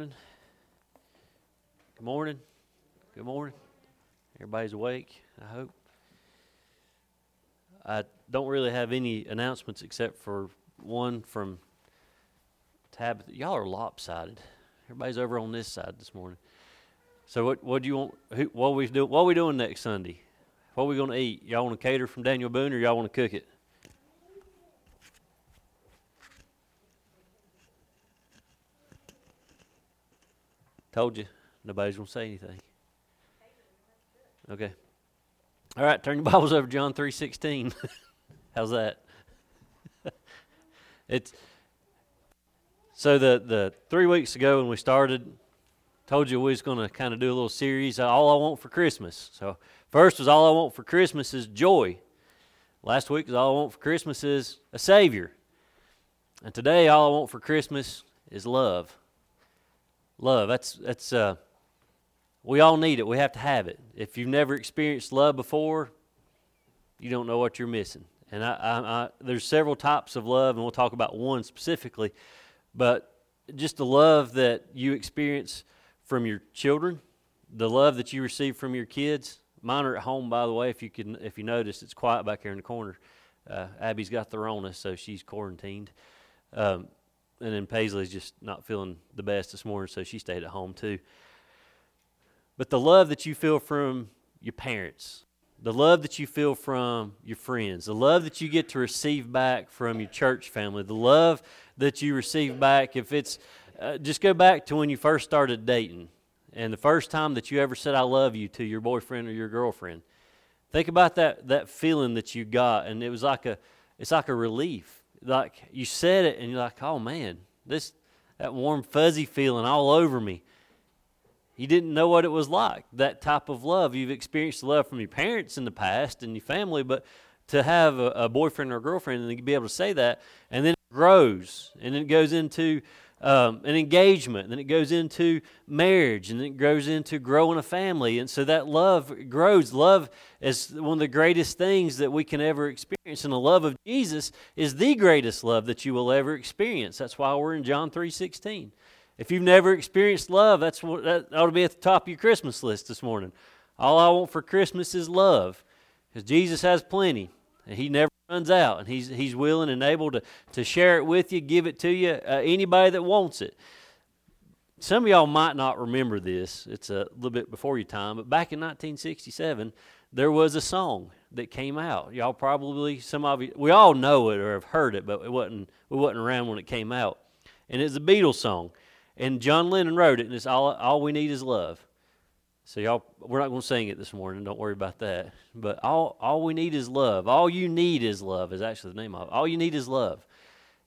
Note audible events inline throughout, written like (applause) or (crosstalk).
Good morning. Good morning. Everybody's awake, I hope. I don't really have any announcements except for one from Tabitha. Y'all are lopsided. Everybody's over on this side this morning. So what what do you want who, what we do what are we doing next Sunday? What are we to eat? Y'all want to cater from Daniel Boone or y'all want to cook it? Told you, nobody's going to say anything. Okay. All right, turn your (laughs) Bibles over John 3.16. (laughs) How's that? (laughs) it's so the the three weeks ago when we started, told you we was going to kind of do a little series. Uh, all I want for Christmas. So first was all I want for Christmas is joy. Last week was all I want for Christmas is a Savior, and today all I want for Christmas is love. Love. That's that's uh, we all need it. We have to have it. If you've never experienced love before, you don't know what you're missing. And I, I, I, there's several types of love, and we'll talk about one specifically. But just the love that you experience from your children, the love that you receive from your kids. Mine are at home, by the way. If you can, if you notice, it's quiet back here in the corner. Uh, Abby's got the Rona, so she's quarantined. Um, and then Paisley's just not feeling the best this morning, so she stayed at home too. But the love that you feel from your parents, the love that you feel from your friends, the love that you get to receive back from your church family, the love that you receive back, if it's uh, just go back to when you first started dating and the first time that you ever said I love you to your boyfriend or your girlfriend. Think about that that feeling that you got and it was like a it's like a relief like you said it and you're like, oh man, this that warm fuzzy feeling all over me. You didn't know what it was like. That type of love. You've experienced love from your parents in the past and your family, but to have a, a boyfriend or a girlfriend and be able to say that, and then it grows, and it goes into um, an engagement, then it goes into marriage, and then it goes into growing a family. And so that love grows. Love is one of the greatest things that we can ever experience. And the love of Jesus is the greatest love that you will ever experience. That's why we're in John 3.16. If you've never experienced love, that's what, that ought to be at the top of your Christmas list this morning. All I want for Christmas is love. Because Jesus has plenty. And he never runs out, and he's, he's willing and able to, to share it with you, give it to you, uh, anybody that wants it. Some of y'all might not remember this. It's a little bit before your time, but back in 1967, there was a song that came out. Y'all probably, some of you, we all know it or have heard it, but it wasn't, we wasn't around when it came out. And it's a Beatles song. And John Lennon wrote it, and it's all, all we need is love. So y'all, we're not going to sing it this morning. Don't worry about that. But all all we need is love. All you need is love. Is actually the name of it. All you need is love.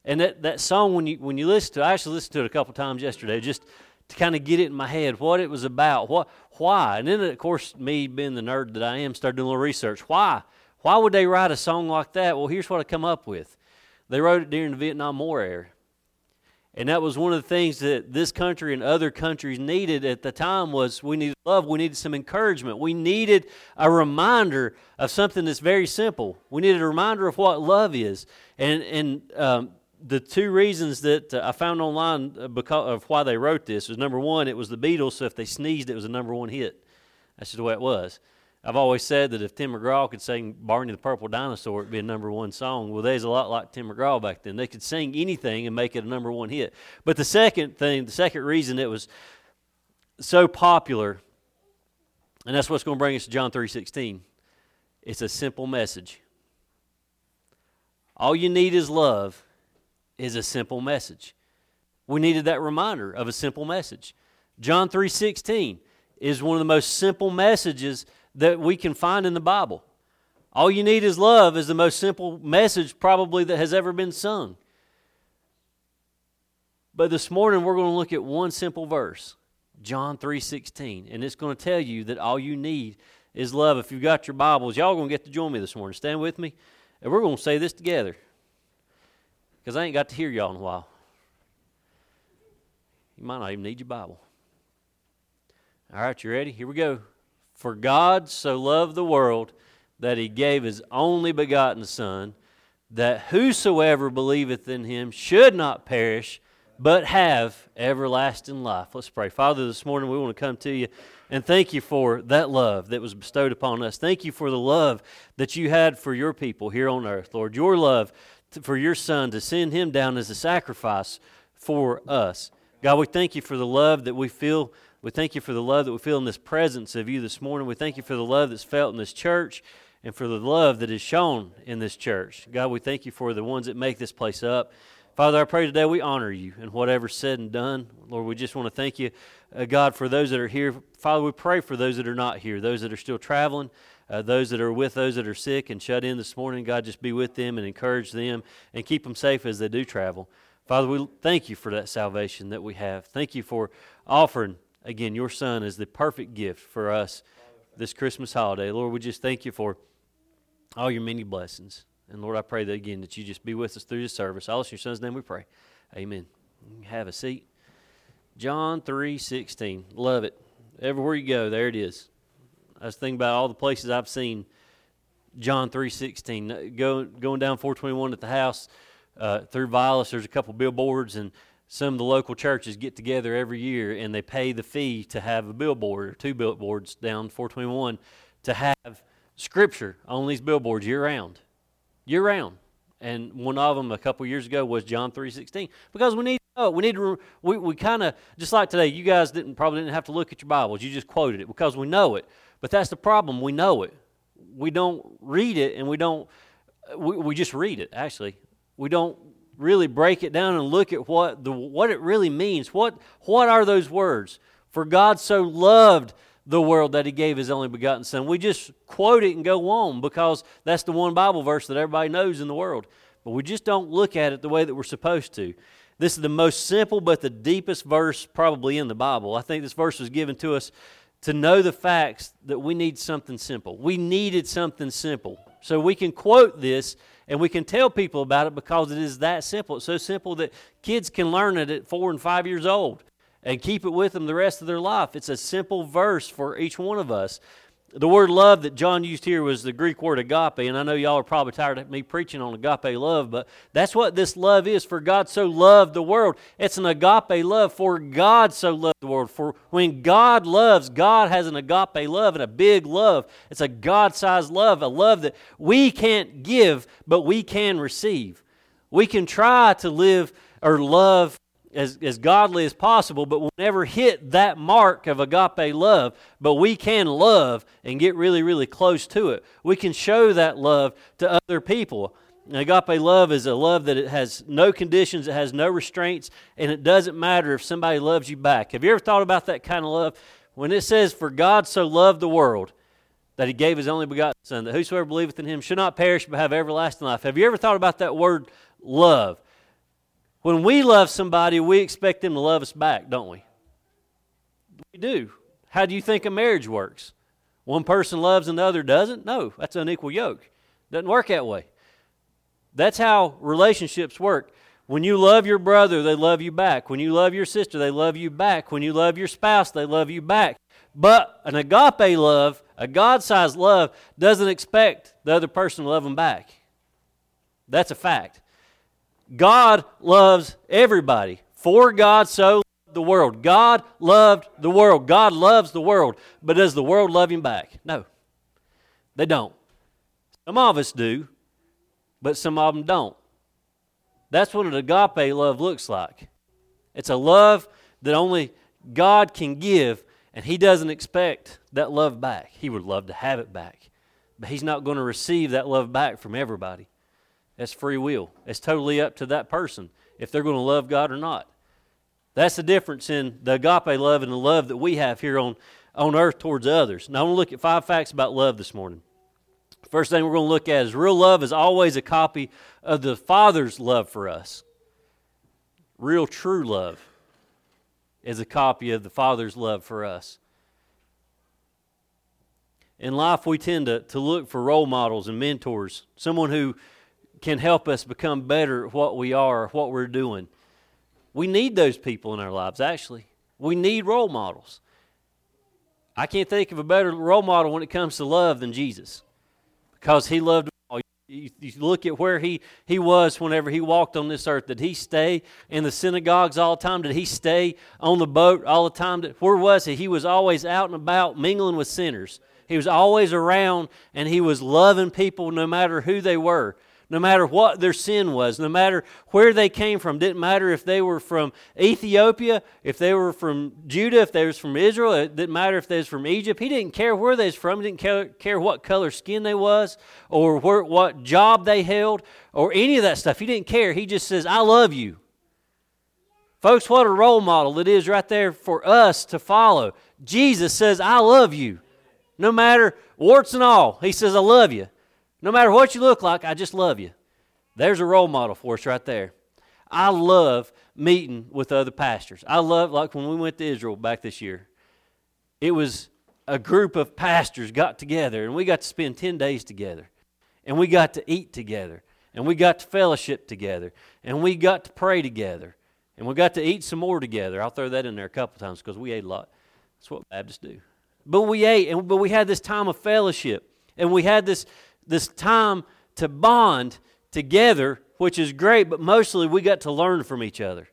And that, that song, when you when you listen to, I actually listened to it a couple times yesterday, just to kind of get it in my head, what it was about, what why. And then of course, me being the nerd that I am, started doing a little research. Why? Why would they write a song like that? Well, here's what I come up with. They wrote it during the Vietnam War era. And that was one of the things that this country and other countries needed at the time was we needed love, we needed some encouragement. We needed a reminder of something that's very simple. We needed a reminder of what love is. And, and um, the two reasons that uh, I found online uh, because of why they wrote this was number one, it was the Beatles, so if they sneezed, it was a number one hit. That's just the way it was. I've always said that if Tim McGraw could sing Barney the Purple Dinosaur, it'd be a number one song. Well, there's a lot like Tim McGraw back then. They could sing anything and make it a number one hit. But the second thing, the second reason it was so popular, and that's what's going to bring us to John 3.16, it's a simple message. All you need is love is a simple message. We needed that reminder of a simple message. John 3.16 is one of the most simple messages that we can find in the Bible. All you need is love is the most simple message probably that has ever been sung. But this morning we're going to look at one simple verse, John 3:16, and it's going to tell you that all you need is love. If you've got your Bibles, y'all going to get to join me this morning. Stand with me, and we're going to say this together. Because I ain't got to hear y'all in a while. You might not even need your Bible. All right, you ready? Here we go. For God so loved the world that he gave his only begotten Son, that whosoever believeth in him should not perish, but have everlasting life. Let's pray. Father, this morning we want to come to you and thank you for that love that was bestowed upon us. Thank you for the love that you had for your people here on earth, Lord. Your love for your Son to send him down as a sacrifice for us. God, we thank you for the love that we feel. We thank you for the love that we feel in this presence of you this morning. We thank you for the love that's felt in this church and for the love that is shown in this church. God, we thank you for the ones that make this place up. Father, I pray today we honor you in whatever's said and done. Lord, we just want to thank you, uh, God, for those that are here. Father, we pray for those that are not here, those that are still traveling, uh, those that are with those that are sick and shut in this morning. God, just be with them and encourage them and keep them safe as they do travel. Father, we thank you for that salvation that we have. Thank you for offering, again, your Son as the perfect gift for us this Christmas holiday. Lord, we just thank you for all your many blessings. And Lord, I pray that again that you just be with us through this service. All in your son's name we pray. Amen. Have a seat. John 3 16. Love it. Everywhere you go, there it is. I was thinking about all the places I've seen John 3 16. Go, going down 421 at the house uh, through Vilas, there's a couple billboards, and some of the local churches get together every year and they pay the fee to have a billboard or two billboards down 421 to have scripture on these billboards year round year round. And one of them a couple years ago was John 3.16. Because we need we need to, we, we kind of, just like today, you guys didn't probably didn't have to look at your Bibles. You just quoted it because we know it. But that's the problem. We know it. We don't read it and we don't, we, we just read it, actually. We don't really break it down and look at what, the, what it really means. What, what are those words? For God so loved the world that he gave his only begotten son. We just quote it and go on because that's the one Bible verse that everybody knows in the world. But we just don't look at it the way that we're supposed to. This is the most simple but the deepest verse probably in the Bible. I think this verse was given to us to know the facts that we need something simple. We needed something simple. So we can quote this and we can tell people about it because it is that simple. It's so simple that kids can learn it at four and five years old and keep it with them the rest of their life. It's a simple verse for each one of us. The word love that John used here was the Greek word agape, and I know y'all are probably tired of me preaching on agape love, but that's what this love is. For God so loved the world. It's an agape love, for God so loved the world. For when God loves, God has an agape love and a big love. It's a God sized love, a love that we can't give, but we can receive. We can try to live or love as, as godly as possible, but we'll never hit that mark of agape love. But we can love and get really, really close to it. We can show that love to other people. Agape love is a love that it has no conditions, it has no restraints, and it doesn't matter if somebody loves you back. Have you ever thought about that kind of love? When it says, For God so loved the world that he gave his only begotten Son, that whosoever believeth in him should not perish but have everlasting life. Have you ever thought about that word love? When we love somebody, we expect them to love us back, don't we? We do. How do you think a marriage works? One person loves and the other doesn't? No, that's an unequal yoke. Doesn't work that way. That's how relationships work. When you love your brother, they love you back. When you love your sister, they love you back. When you love your spouse, they love you back. But an agape love, a God sized love, doesn't expect the other person to love them back. That's a fact. God loves everybody. For God so loved the world. God loved the world. God loves the world. But does the world love him back? No. They don't. Some of us do, but some of them don't. That's what an agape love looks like. It's a love that only God can give, and He doesn't expect that love back. He would love to have it back, but He's not going to receive that love back from everybody. That's free will. It's totally up to that person if they're going to love God or not. That's the difference in the agape love and the love that we have here on, on earth towards others. Now, I want to look at five facts about love this morning. First thing we're going to look at is real love is always a copy of the Father's love for us. Real true love is a copy of the Father's love for us. In life, we tend to, to look for role models and mentors, someone who can help us become better at what we are, what we're doing. We need those people in our lives, actually. We need role models. I can't think of a better role model when it comes to love than Jesus because he loved all. you, you look at where he, he was whenever he walked on this earth. Did he stay in the synagogues all the time? Did he stay on the boat all the time? Where was he? He was always out and about mingling with sinners. He was always around and he was loving people no matter who they were no matter what their sin was, no matter where they came from. Didn't matter if they were from Ethiopia, if they were from Judah, if they was from Israel. It didn't matter if they was from Egypt. He didn't care where they was from. He didn't care, care what color skin they was or where, what job they held or any of that stuff. He didn't care. He just says, I love you. Folks, what a role model it is right there for us to follow. Jesus says, I love you. No matter warts and all, he says, I love you. No matter what you look like, I just love you. There's a role model for us right there. I love meeting with other pastors. I love, like when we went to Israel back this year, it was a group of pastors got together and we got to spend 10 days together. And we got to eat together. And we got to fellowship together. And we got to pray together. And we got to eat some more together. I'll throw that in there a couple times because we ate a lot. That's what Baptists do. But we ate, and but we had this time of fellowship, and we had this this time to bond together, which is great, but mostly we got to learn from each other.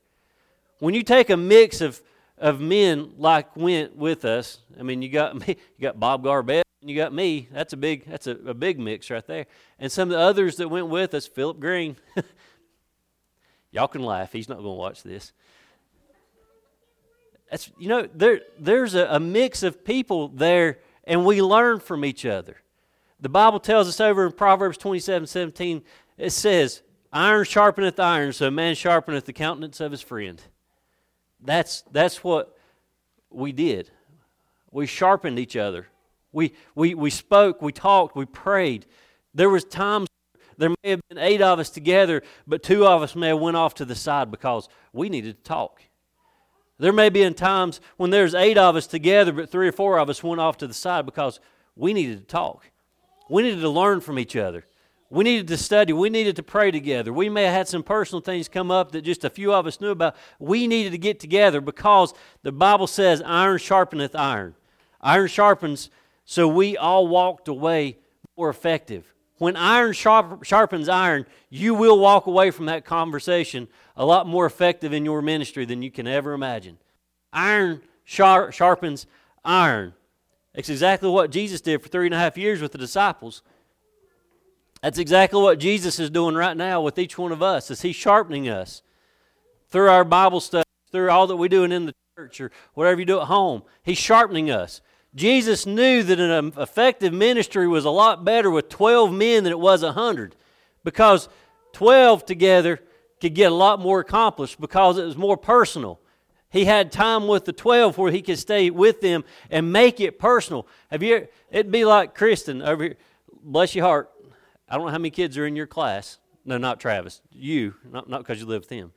When you take a mix of, of men like went with us, I mean, you got (laughs) me, you got Bob Garbett, and you got me. That's a big, that's a, a big mix right there. And some of the others that went with us, Philip Green. (laughs) Y'all can laugh. He's not going to watch this. That's you know there there's a, a mix of people there, and we learn from each other. The Bible tells us over in Proverbs 27 17, it says, Iron sharpeneth iron, so a man sharpeneth the countenance of his friend. That's, that's what we did. We sharpened each other. We, we, we spoke, we talked, we prayed. There was times there may have been eight of us together, but two of us may have went off to the side because we needed to talk. There may be in times when there's eight of us together, but three or four of us went off to the side because we needed to talk. We needed to learn from each other. We needed to study. We needed to pray together. We may have had some personal things come up that just a few of us knew about. We needed to get together because the Bible says, iron sharpeneth iron. Iron sharpens, so we all walked away more effective. When iron sharp, sharpens iron, you will walk away from that conversation a lot more effective in your ministry than you can ever imagine. Iron sharp, sharpens iron. That's exactly what Jesus did for three and a half years with the disciples. That's exactly what Jesus is doing right now with each one of us, is He's sharpening us through our Bible study, through all that we're doing in the church or whatever you do at home. He's sharpening us. Jesus knew that an um, effective ministry was a lot better with 12 men than it was 100 because 12 together could get a lot more accomplished because it was more personal. He had time with the 12 where he could stay with them and make it personal. Have you it'd be like Kristen over here. Bless your heart. I don't know how many kids are in your class. No, not Travis. You, not because you live with him.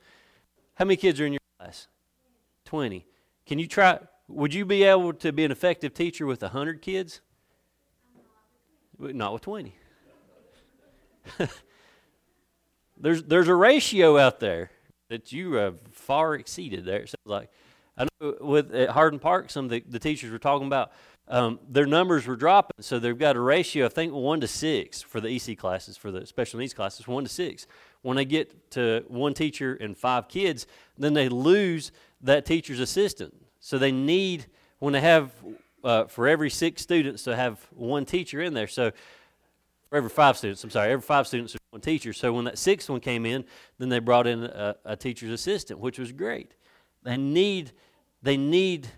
How many kids are in your class? 20. Can you try would you be able to be an effective teacher with 100 kids? Not with 20. (laughs) there's there's a ratio out there that you have far exceeded there. It sounds like I know with at Hardin Park, some of the, the teachers were talking about um, their numbers were dropping, so they've got a ratio, I think, one to six for the EC classes, for the special needs classes, one to six. When they get to one teacher and five kids, then they lose that teacher's assistant. So they need when they have uh, for every six students to have one teacher in there. So every five students, I'm sorry, every five students one teacher. So when that sixth one came in, then they brought in a, a teacher's assistant, which was great. They need they need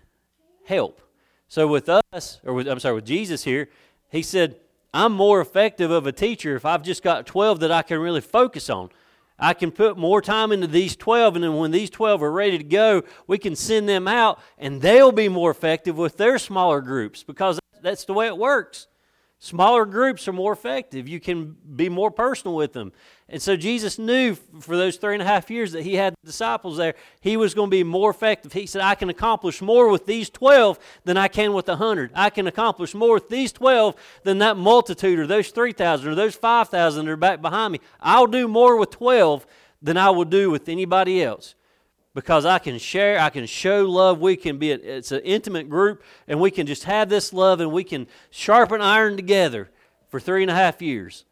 help. So with us, or with, I'm sorry, with Jesus here, he said, I'm more effective of a teacher if I've just got 12 that I can really focus on. I can put more time into these 12, and then when these 12 are ready to go, we can send them out, and they'll be more effective with their smaller groups because that's the way it works. Smaller groups are more effective. You can be more personal with them. And so Jesus knew for those three and a half years that he had disciples there, he was going to be more effective. He said, I can accomplish more with these 12 than I can with a 100. I can accomplish more with these 12 than that multitude or those 3,000 or those 5,000 that are back behind me. I'll do more with 12 than I will do with anybody else because I can share, I can show love. We can be, it's an intimate group, and we can just have this love and we can sharpen iron together for three and a half years.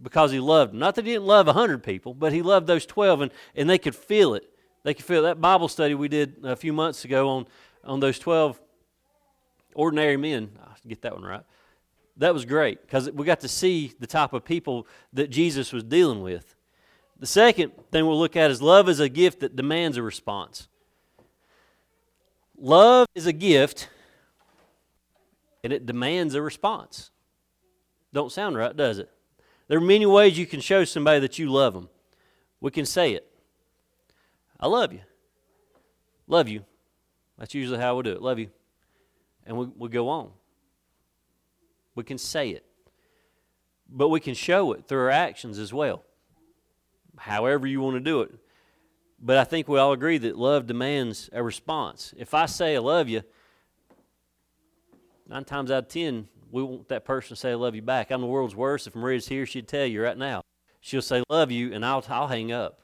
because he loved them. Not that he didn't love 100 people, but he loved those 12, and, and they could feel it. They could feel it. that Bible study we did a few months ago on, on those 12 ordinary men. I'll get that one right. That was great because we got to see the type of people that Jesus was dealing with. The second thing we'll look at is love is a gift that demands a response. Love is a gift and it demands a response. Don't sound right, does it? There are many ways you can show somebody that you love them. We can say it. I love you. Love you. That's usually how we do it. Love you. And we, we go on. We can say it. But we can show it through our actions as well. However, you want to do it. But I think we all agree that love demands a response. If I say I love you, nine times out of ten, we want that person to say I love you back. I'm the world's worst. If Maria's here, she'd tell you right now. She'll say love you, and I'll, I'll hang up.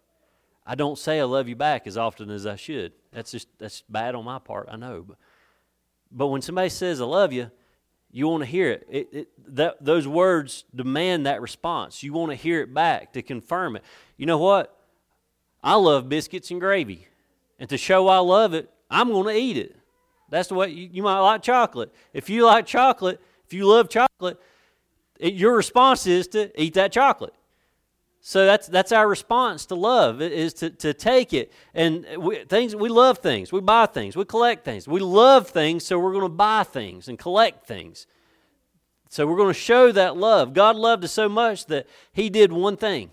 I don't say I love you back as often as I should. That's just that's bad on my part. I know, but but when somebody says I love you, you want to hear it. it, it that, those words demand that response. You want to hear it back to confirm it. You know what? I love biscuits and gravy. And to show I love it, I'm going to eat it. That's the way you, you might like chocolate. If you like chocolate, if you love chocolate, it, your response is to eat that chocolate. So that's that's our response to love is to, to take it and we, things we love things we buy things we collect things we love things so we're going to buy things and collect things so we're going to show that love God loved us so much that He did one thing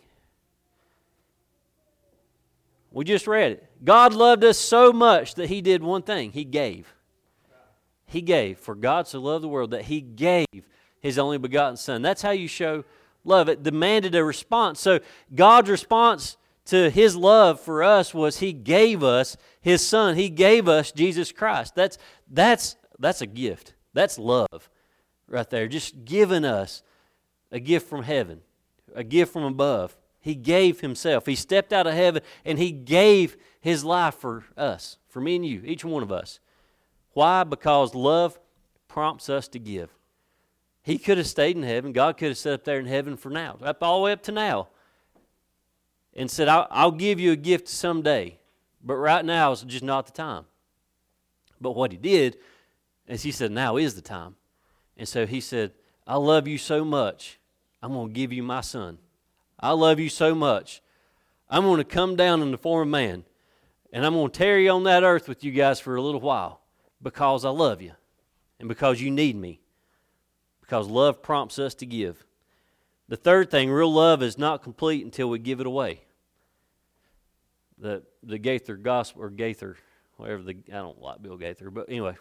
we just read it. God loved us so much that He did one thing He gave. He gave. For God so loved the world that He gave His only begotten Son. That's how you show love. It demanded a response. So God's response to His love for us was He gave us His Son. He gave us Jesus Christ. That's, that's, that's a gift. That's love right there. Just giving us a gift from heaven, a gift from above. He gave himself. He stepped out of heaven and he gave his life for us, for me and you, each one of us. Why? Because love prompts us to give. He could have stayed in heaven. God could have sat up there in heaven for now, up all the way up to now, and said, I'll, I'll give you a gift someday, but right now is just not the time. But what he did is he said, Now is the time. And so he said, I love you so much, I'm going to give you my son. I love you so much. I'm going to come down in the form of man, and I'm going to tarry on that earth with you guys for a little while because I love you and because you need me. Because love prompts us to give. The third thing, real love is not complete until we give it away. The the Gaither gospel or Gaither, whatever the I don't like Bill Gaither, but anyway,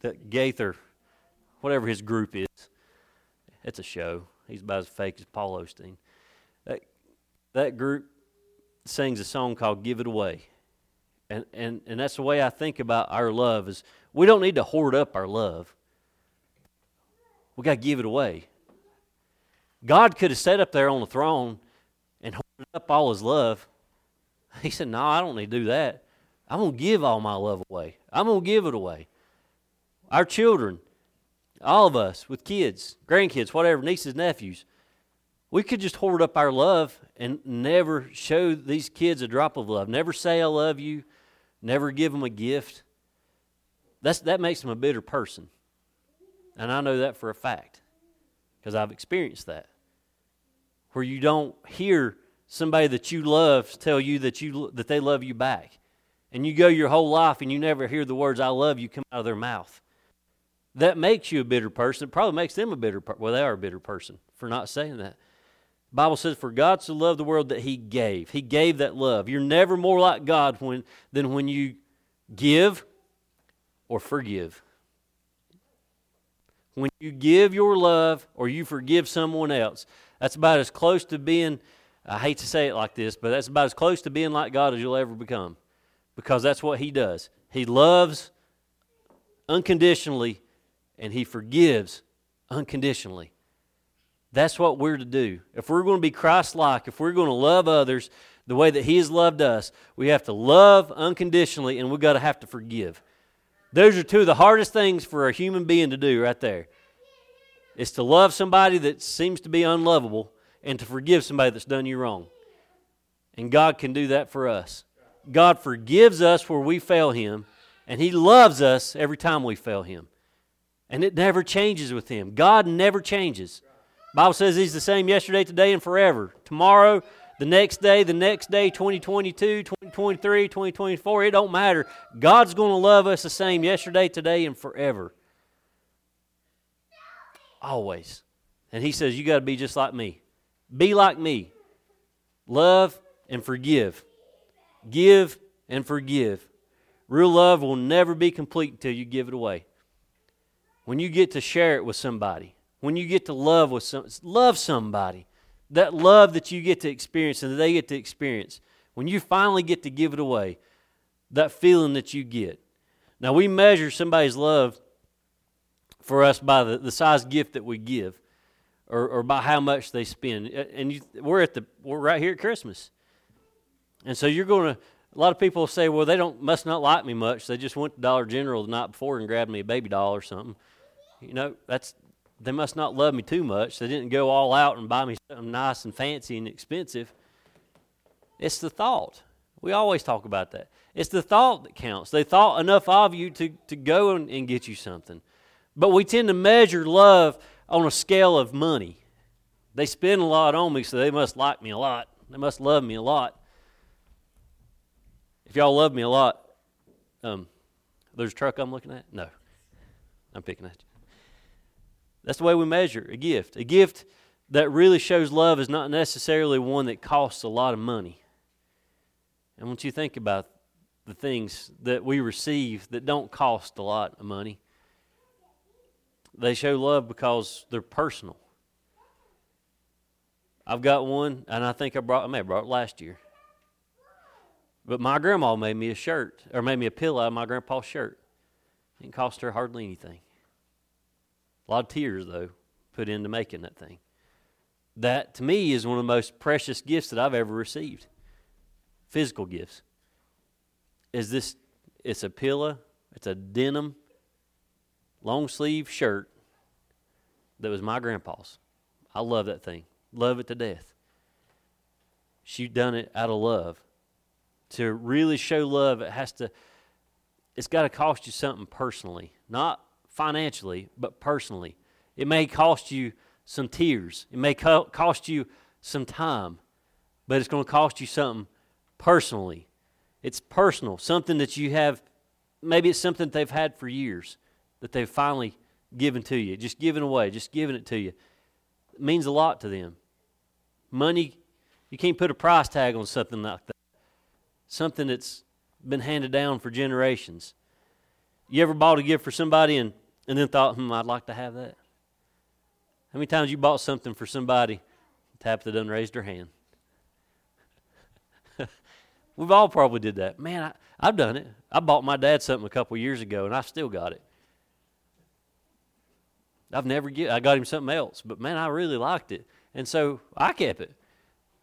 that Gaither, whatever his group is, it's a show. He's about as fake as Paul Osteen that group sings a song called Give It Away. And, and, and that's the way I think about our love is we don't need to hoard up our love. We got to give it away. God could have sat up there on the throne and hoarded up all his love. (laughs) He said, No, I don't need to do that. I'm going to give all my love away. I'm going to give it away. Our children, all of us with kids, grandkids, whatever, nieces, nephews, we could just hoard up our love and never show these kids a drop of love. Never say, I love you. Never give them a gift. That's, that makes them a bitter person. And I know that for a fact because I've experienced that. Where you don't hear somebody that you love tell you that, you that they love you back. And you go your whole life and you never hear the words, I love you, come out of their mouth. That makes you a bitter person. It probably makes them a bitter person. Well, they are a bitter person for not saying that. The Bible says, For God so loved the world that He gave. He gave that love. You're never more like God when, than when you give or forgive. When you give your love or you forgive someone else, that's about as close to being, I hate to say it like this, but that's about as close to being like God as you'll ever become. Because that's what He does. He loves unconditionally and He forgives unconditionally. That's what we're to do. If we're going to be Christ like, if we're going to love others the way that He has loved us, we have to love unconditionally and we've got to have to forgive. Those are two of the hardest things for a human being to do right there. It's to love somebody that seems to be unlovable and to forgive somebody that's done you wrong. And God can do that for us. God forgives us where we fail Him, and He loves us every time we fail Him. And it never changes with Him. God never changes. Bible says He's the same yesterday, today, and forever. Tomorrow, the next day, the next day, 2022, 2023, 2024, it don't matter. God's going to love us the same yesterday, today, and forever. Always. And He says, You got to be just like me. Be like me. Love and forgive. Give and forgive. Real love will never be complete until you give it away. When you get to share it with somebody, when you get to love with some, love somebody, that love that you get to experience and that they get to experience, when you finally get to give it away, that feeling that you get. Now we measure somebody's love for us by the, the size gift that we give, or, or by how much they spend. And you, we're at the we're right here at Christmas. And so you're going to, a lot of people say, well, they don't must not like me much. They just went to Dollar General the night before and grabbed me a baby doll or something. You know, that's they must not love me too much. They didn't go all out and buy me something nice and fancy and expensive. It's the thought. We always talk about that. It's the thought that counts. They thought enough of you to, to go and, and get you something. But we tend to measure love on a scale of money. They spend a lot on me, so they must like me a lot. They must love me a lot. If y'all love me a lot, um, there's a truck I'm looking at? No. I'm picking at you. That's the way we measure a gift. A gift that really shows love is not necessarily one that costs a lot of money. And once you to think about the things that we receive that don't cost a lot of money, they show love because they're personal. I've got one, and I think I brought I may have brought it last year. But my grandma made me a shirt, or made me a pillow out of my grandpa's shirt. It didn't cost her hardly anything. A lot of tears, though, put into making that thing. That, to me, is one of the most precious gifts that I've ever received. Physical gifts. Is this, it's a pillow, it's a denim, long sleeve shirt that was my grandpa's. I love that thing. Love it to death. She done it out of love to really show love, it has to, it's got to cost you something personally, not financially, but personally. It may cost you some tears, it may co- cost you some time, but it's going to cost you something personally. It's personal, something that you have, maybe it's something they've had for years that they've finally given to you, just giving away, just giving it to you. It means a lot to them. Money, you can't put a price tag on something like that something that's been handed down for generations. You ever bought a gift for somebody and, and then thought, hmm, I'd like to have that? How many times you bought something for somebody, tapped it and raised her hand? (laughs) We've all probably did that. Man, I, I've done it. I bought my dad something a couple years ago, and I still got it. I've never get. I got him something else, but man, I really liked it, and so I kept it.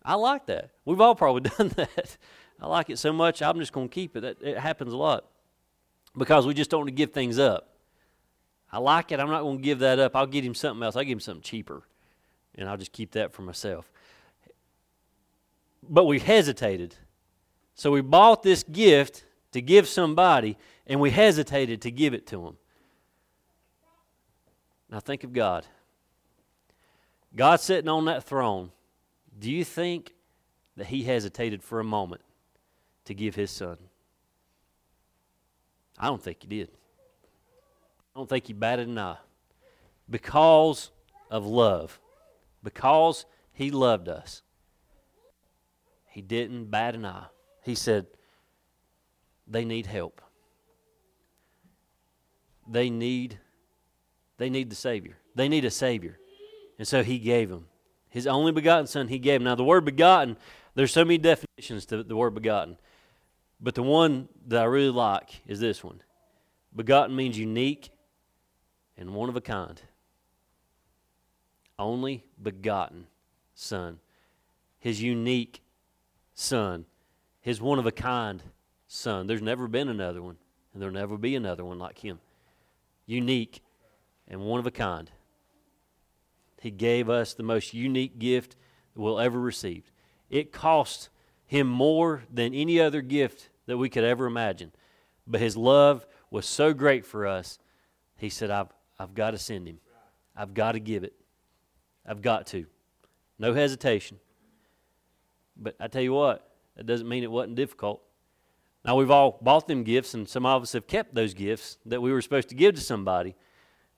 I like that. We've all probably (laughs) done that. I like it so much, I'm just going to keep it. That, it happens a lot because we just don't want to give things up. I like it. I'm not going to give that up. I'll get him something else. I'll give him something cheaper, and I'll just keep that for myself. But we hesitated. So we bought this gift to give somebody, and we hesitated to give it to them. Now think of God. God sitting on that throne. Do you think that he hesitated for a moment to give his son? I don't think he did. Don't think he batted an eye. Because of love. Because he loved us. He didn't bat an eye. He said, they need help. They need they need the Savior. They need a Savior. And so he gave them. His only begotten Son, he gave. Him. Now, the word begotten, there's so many definitions to the word begotten. But the one that I really like is this one begotten means unique and one of a kind. Only begotten Son. His unique Son. His one of a kind Son. There's never been another one, and there'll never be another one like him. Unique and one of a kind. He gave us the most unique gift that we'll ever receive. It cost him more than any other gift that we could ever imagine. But his love was so great for us, he said, I've, I've got to send him. I've got to give it. I've got to. No hesitation. But I tell you what, that doesn't mean it wasn't difficult. Now, we've all bought them gifts, and some of us have kept those gifts that we were supposed to give to somebody.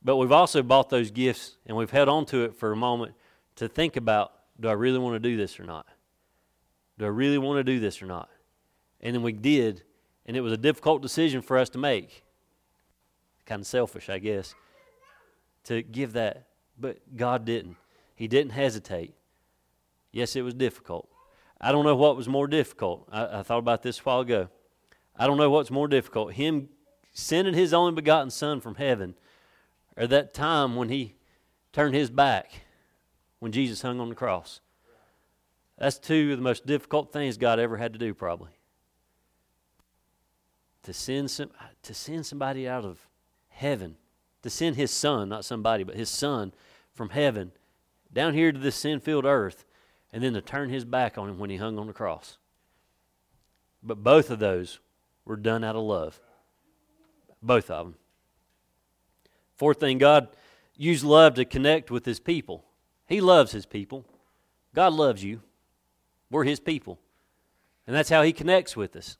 But we've also bought those gifts and we've held on to it for a moment to think about do I really want to do this or not? Do I really want to do this or not? And then we did, and it was a difficult decision for us to make. Kind of selfish, I guess, to give that. But God didn't. He didn't hesitate. Yes, it was difficult. I don't know what was more difficult. I, I thought about this a while ago. I don't know what's more difficult him sending his only begotten Son from heaven, or that time when he turned his back when Jesus hung on the cross. That's two of the most difficult things God ever had to do, probably. To send, some, to send somebody out of heaven, to send his son, not somebody, but his son from heaven down here to this sin filled earth, and then to turn his back on him when he hung on the cross. But both of those were done out of love. Both of them. Fourth thing, God used love to connect with his people. He loves his people. God loves you. We're his people. And that's how he connects with us.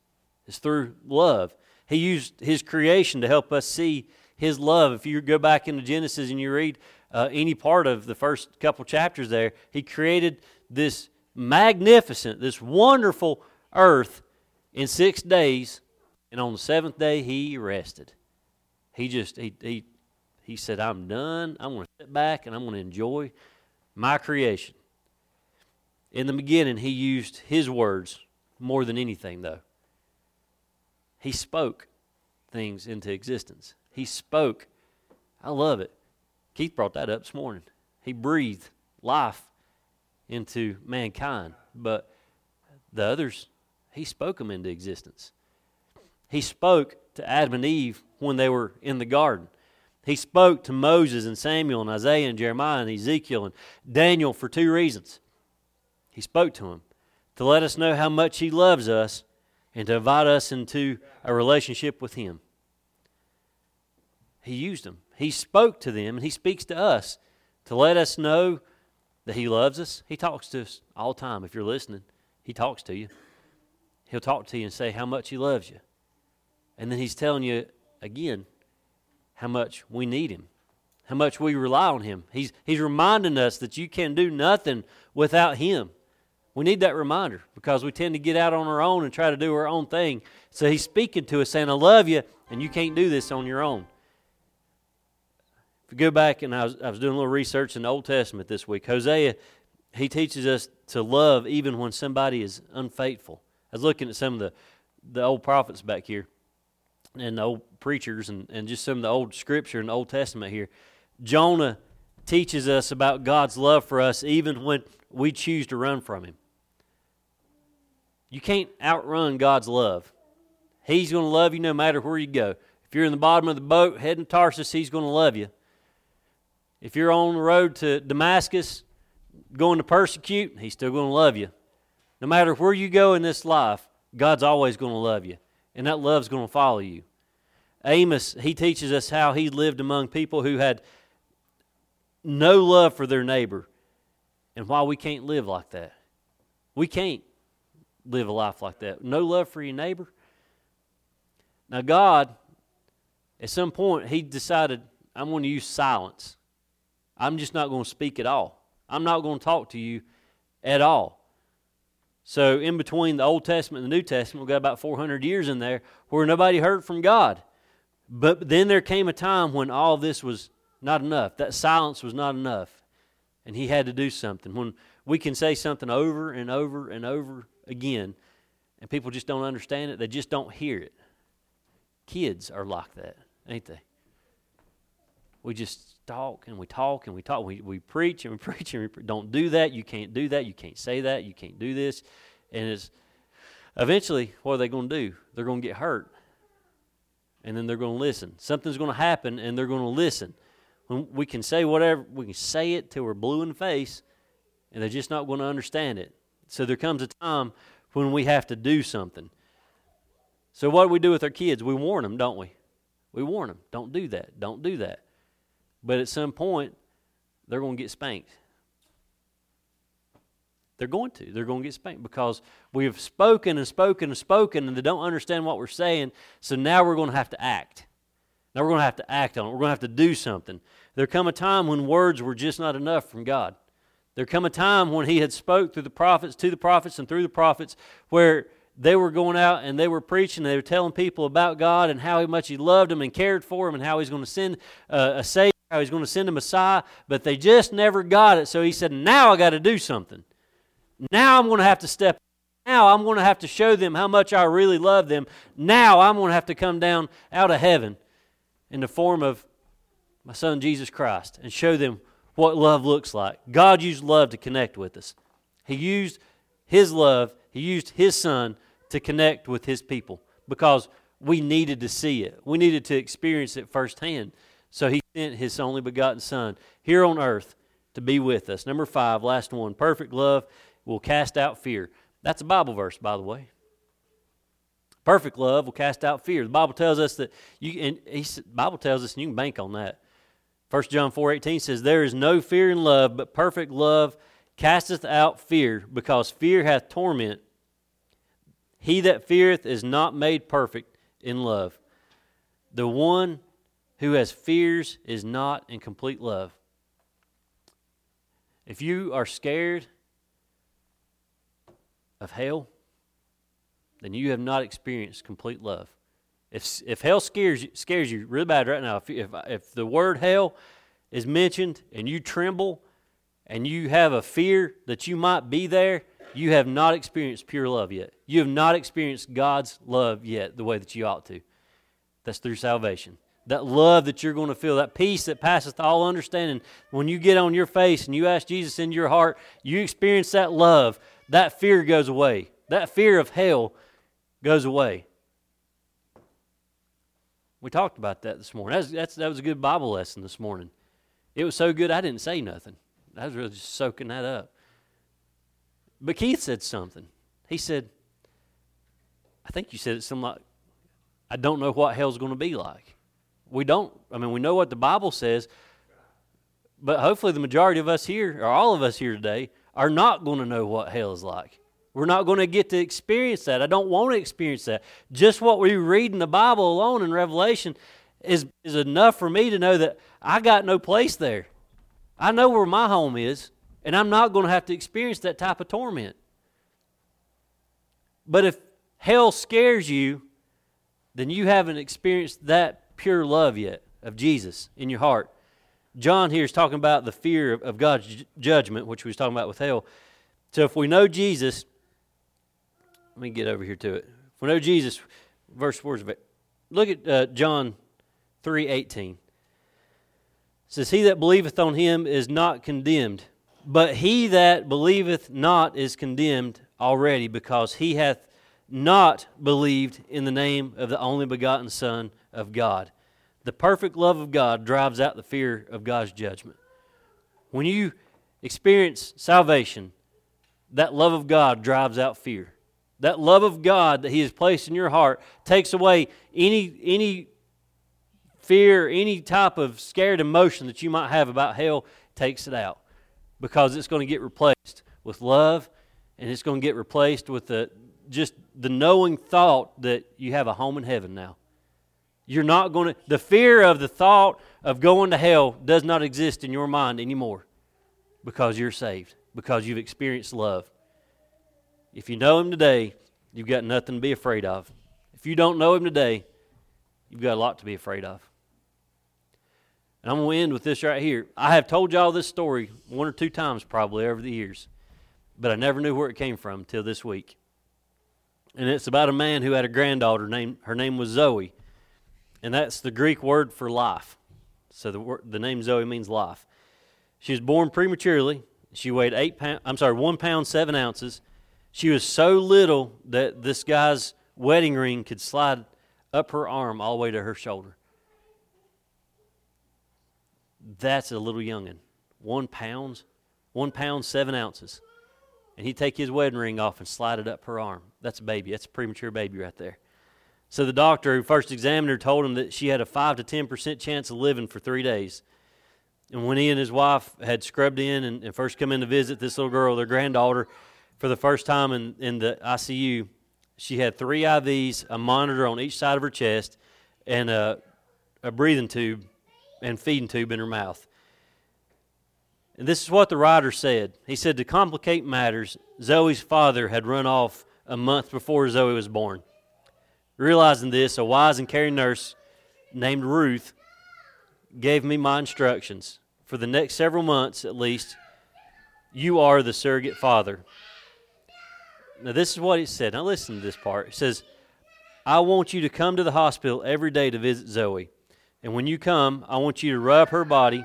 It's through love. He used his creation to help us see his love. If you go back into Genesis and you read uh, any part of the first couple chapters there, he created this magnificent, this wonderful earth in six days, and on the seventh day he rested. He just he he he said, "I'm done. I'm going to sit back and I'm going to enjoy my creation." In the beginning, he used his words more than anything, though. He spoke things into existence. He spoke. I love it. Keith brought that up this morning. He breathed life into mankind, but the others, he spoke them into existence. He spoke to Adam and Eve when they were in the garden. He spoke to Moses and Samuel and Isaiah and Jeremiah and Ezekiel and Daniel for two reasons. He spoke to them to let us know how much He loves us and to invite us into a relationship with Him. He used them. He spoke to them, and He speaks to us to let us know that He loves us. He talks to us all the time. If you're listening, He talks to you. He'll talk to you and say how much He loves you. And then He's telling you again how much we need Him, how much we rely on Him. He's, he's reminding us that you can do nothing without Him. We need that reminder because we tend to get out on our own and try to do our own thing. So he's speaking to us saying, I love you, and you can't do this on your own. You go back, and I was, I was doing a little research in the Old Testament this week, Hosea, he teaches us to love even when somebody is unfaithful. I was looking at some of the, the old prophets back here and the old preachers and, and just some of the old scripture in the Old Testament here. Jonah teaches us about God's love for us even when we choose to run from Him. You can't outrun God's love. He's going to love you no matter where you go. If you're in the bottom of the boat heading to Tarsus, He's going to love you. If you're on the road to Damascus going to persecute, He's still going to love you. No matter where you go in this life, God's always going to love you, and that love's going to follow you. Amos, he teaches us how he lived among people who had no love for their neighbor and why we can't live like that. We can't live a life like that. No love for your neighbor. Now, God, at some point, He decided, I'm going to use silence. I'm just not going to speak at all. I'm not going to talk to you at all. So, in between the Old Testament and the New Testament, we've got about 400 years in there where nobody heard from God. But then there came a time when all this was not enough. That silence was not enough. And he had to do something. When we can say something over and over and over again, and people just don't understand it, they just don't hear it. Kids are like that, ain't they? We just talk and we talk and we talk. We, we preach and we (laughs) preach and we pre- don't do that. You can't do that. You can't say that. You can't do this. And it's eventually, what are they going to do? They're going to get hurt. And then they're going to listen. Something's going to happen and they're going to listen. When we can say whatever, we can say it till we're blue in the face, and they're just not going to understand it. So there comes a time when we have to do something. So what do we do with our kids? We warn them, don't we? We warn them, don't do that, don't do that. But at some point, they're going to get spanked. They're going to. They're going to get spanked because we have spoken and spoken and spoken and they don't understand what we're saying. So now we're going to have to act. Now we're going to have to act on it. We're going to have to do something. There come a time when words were just not enough from God. There come a time when he had spoke through the prophets, to the prophets and through the prophets, where they were going out and they were preaching. They were telling people about God and how much he loved them and cared for them and how he's going to send uh, a Savior, how he's going to send a Messiah. But they just never got it. So he said, now I got to do something. Now I'm going to have to step now I'm going to have to show them how much I really love them. Now I'm going to have to come down out of heaven in the form of my son Jesus Christ and show them what love looks like. God used love to connect with us. He used his love, he used his son to connect with his people because we needed to see it. We needed to experience it firsthand. So he sent his only begotten son here on earth to be with us. Number 5, last one. Perfect love will cast out fear. That's a Bible verse, by the way. Perfect love will cast out fear. The Bible tells us that you and he, Bible tells us and you can bank on that. 1 John 4:18 says there is no fear in love, but perfect love casteth out fear, because fear hath torment. He that feareth is not made perfect in love. The one who has fears is not in complete love. If you are scared of hell, then you have not experienced complete love. If, if hell scares you, scares you really bad right now, if, if, if the word hell is mentioned and you tremble and you have a fear that you might be there, you have not experienced pure love yet. You have not experienced God's love yet the way that you ought to. That's through salvation. That love that you're going to feel, that peace that passeth all understanding, when you get on your face and you ask Jesus into your heart, you experience that love, that fear goes away. That fear of hell goes away. We talked about that this morning. That's, that's, that was a good Bible lesson this morning. It was so good I didn't say nothing. I was really just soaking that up. But Keith said something. He said, I think you said it something like, I don't know what hell's going to be like. We don't, I mean, we know what the Bible says, but hopefully the majority of us here, or all of us here today, are not going to know what hell is like. We're not going to get to experience that. I don't want to experience that. Just what we read in the Bible alone in Revelation is, is enough for me to know that I got no place there. I know where my home is, and I'm not going to have to experience that type of torment. But if hell scares you, then you haven't experienced that pure love yet of Jesus in your heart. John here is talking about the fear of, God's judgment, which we was talking about with hell. So if we know Jesus, let me get over here to it. If we know Jesus, verse 4 look at uh, John 3.18. It says, He that believeth on him is not condemned, but he that believeth not is condemned already, because he hath not believed in the name of the only begotten Son of God. The perfect love of God drives out the fear of God's judgment. When you experience salvation, that love of God drives out fear. That love of God that He has placed in your heart takes away any, any fear, any type of scared emotion that you might have about hell, takes it out. Because it's going to get replaced with love and it's going to get replaced with the, just the knowing thought that you have a home in heaven now. You're not going to, the fear of the thought of going to hell does not exist in your mind anymore because you're saved, because you've experienced love. If you know Him today, you've got nothing to be afraid of. If you don't know Him today, you've got a lot to be afraid of. And I'm going to end with this right here. I have told y'all this story one or two times probably over the years, but I never knew where it came from until this week. And it's about a man who had a granddaughter named her name was Zoe, and that's the Greek word for life. So the the name Zoe means life. She was born prematurely. She weighed eight pound. I'm sorry, one pound seven ounces. She was so little that this guy's wedding ring could slide up her arm all the way to her shoulder. That's a little youngin. One pound. one pound, seven ounces. And he'd take his wedding ring off and slide it up her arm. That's a baby. That's a premature baby right there. So the doctor who first examined her told him that she had a 5 to 10% chance of living for three days. And when he and his wife had scrubbed in and, and first come in to visit this little girl, their granddaughter, for the first time in, in the ICU, she had three IVs, a monitor on each side of her chest, and a, a breathing tube and feeding tube in her mouth. And this is what the writer said. He said, To complicate matters, Zoe's father had run off a month before Zoe was born. Realizing this, a wise and caring nurse named Ruth gave me my instructions. For the next several months, at least, you are the surrogate father. Now, this is what it said. Now, listen to this part. It says, I want you to come to the hospital every day to visit Zoe. And when you come, I want you to rub her body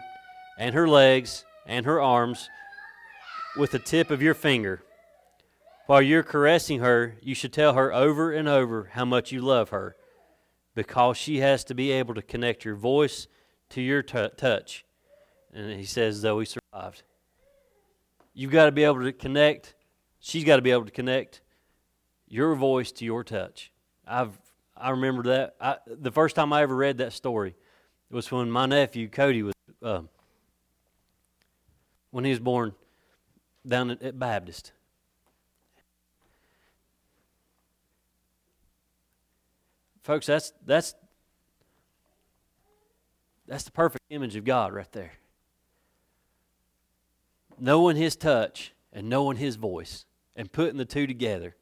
and her legs and her arms with the tip of your finger. While you're caressing her, you should tell her over and over how much you love her because she has to be able to connect your voice to your t- touch. And he says, Zoe survived. You've got to be able to connect, she's got to be able to connect your voice to your touch. I've, I remember that. I, the first time I ever read that story was when my nephew, Cody, was. Uh, when he was born down at, Baptist. Folks, that's that's that's the perfect image of God right there. Knowing his touch and knowing his voice and putting the two together.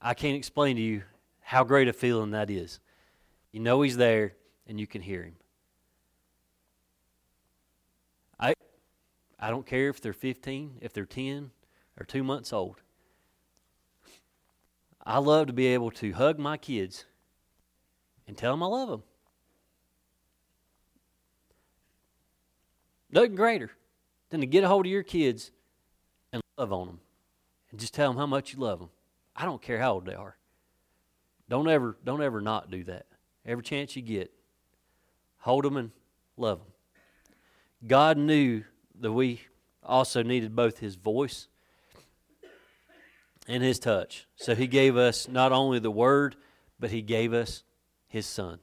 I can't explain to you how great a feeling that is. You know he's there and you can hear him. I I don't care if they're 15, if they're 10, or two months old. I love to be able to hug my kids and tell them I love them. Nothing greater than to get a hold of your kids and love on them and just tell them how much you love them. I don't care how old they are. Don't ever, don't ever not do that. Every chance you get, hold them and love them. God knew that we also needed both his voice and his touch. So he gave us not only the word, but he gave us his son.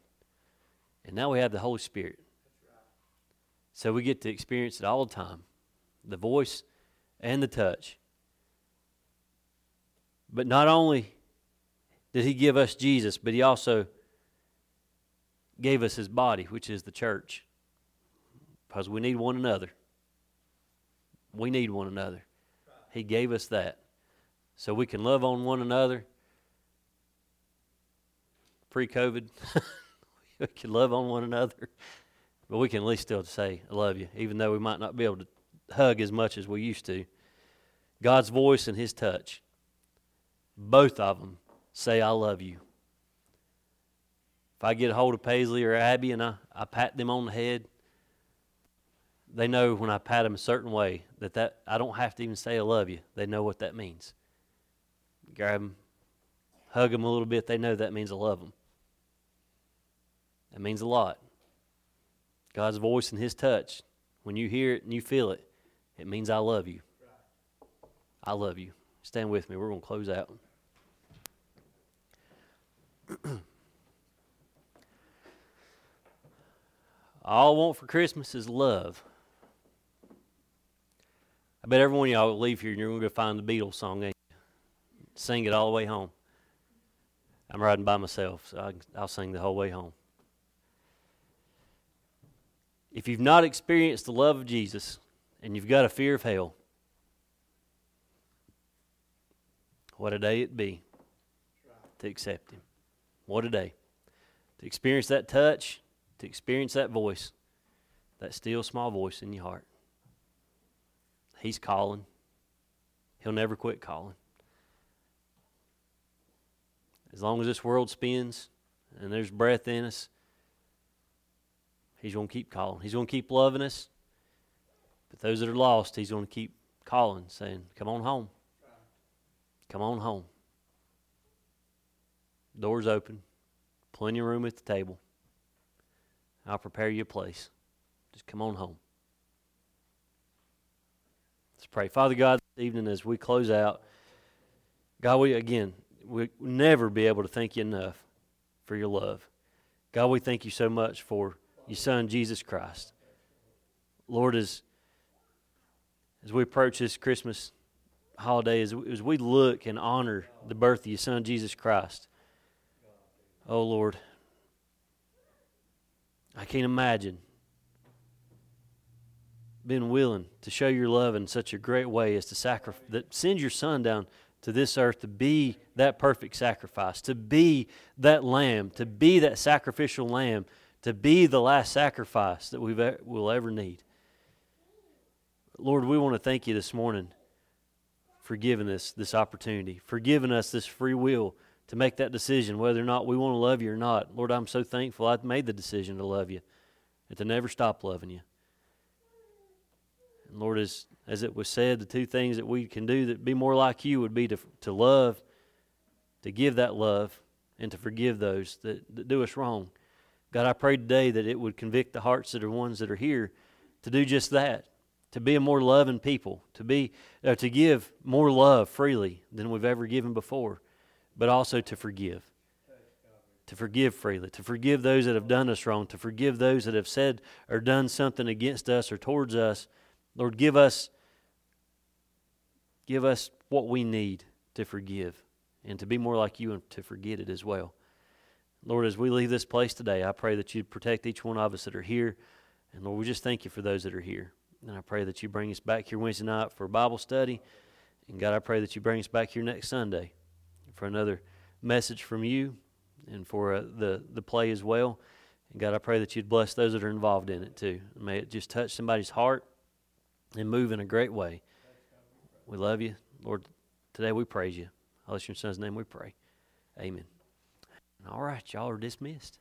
And now we have the Holy Spirit. So we get to experience it all the time the voice and the touch. But not only did he give us Jesus, but he also gave us his body, which is the church. Because we need one another. We need one another. He gave us that. So we can love on one another. Pre COVID, (laughs) we can love on one another. But we can at least still say, I love you, even though we might not be able to hug as much as we used to. God's voice and His touch, both of them say, I love you. If I get a hold of Paisley or Abby and I, I pat them on the head, they know when I pat them a certain way that, that I don't have to even say I love you. They know what that means. Grab them, hug them a little bit. They know that means I love them. That means a lot. God's voice and His touch, when you hear it and you feel it, it means I love you. I love you. Stand with me. We're going to close out. (clears throat) All I want for Christmas is love. I bet every one of y'all will leave here and you're going to go find the Beatles song, you? Sing it all the way home. I'm riding by myself, so I, I'll sing the whole way home. If you've not experienced the love of Jesus and you've got a fear of hell, what a day it be to accept Him. What a day. To experience that touch, to experience that voice, that still small voice in your heart. He's calling. He'll never quit calling. As long as this world spins and there's breath in us, He's going to keep calling. He's going to keep loving us. But those that are lost, He's going to keep calling, saying, Come on home. Come on home. Doors open. Plenty of room at the table. I'll prepare you a place. Just come on home. Let's pray. Father God, this evening as we close out, God, we again, we never be able to thank you enough for your love. God, we thank you so much for your Son, Jesus Christ. Lord, as, as we approach this Christmas holiday, as, as we look and honor the birth of your Son, Jesus Christ, oh Lord, I can't imagine being willing to show your love in such a great way as to sacrifice that send your son down to this earth to be that perfect sacrifice, to be that lamb, to be that sacrificial lamb, to be the last sacrifice that we will ever need. Lord, we want to thank you this morning for giving us this opportunity, for giving us this free will to make that decision whether or not we want to love you or not. Lord, I'm so thankful I've made the decision to love you and to never stop loving you. And Lord, as, as it was said, the two things that we can do that be more like you would be to, to love, to give that love, and to forgive those that, that do us wrong. God, I pray today that it would convict the hearts that are ones that are here to do just that, to be a more loving people, to be uh, to give more love freely than we've ever given before but also to forgive. To forgive freely, to forgive those that have done us wrong, to forgive those that have said or done something against us or towards us. Lord, give us give us what we need to forgive and to be more like you and to forget it as well. Lord, as we leave this place today, I pray that you protect each one of us that are here. And Lord, we just thank you for those that are here. And I pray that you bring us back here Wednesday night for Bible study. And God, I pray that you bring us back here next Sunday for another message from you and for uh, the, the play as well. And God, I pray that you'd bless those that are involved in it too. May it just touch somebody's heart and move in a great way. We love you. Lord, today we praise you. I'll your son's name we pray. Amen. All right, y'all are dismissed.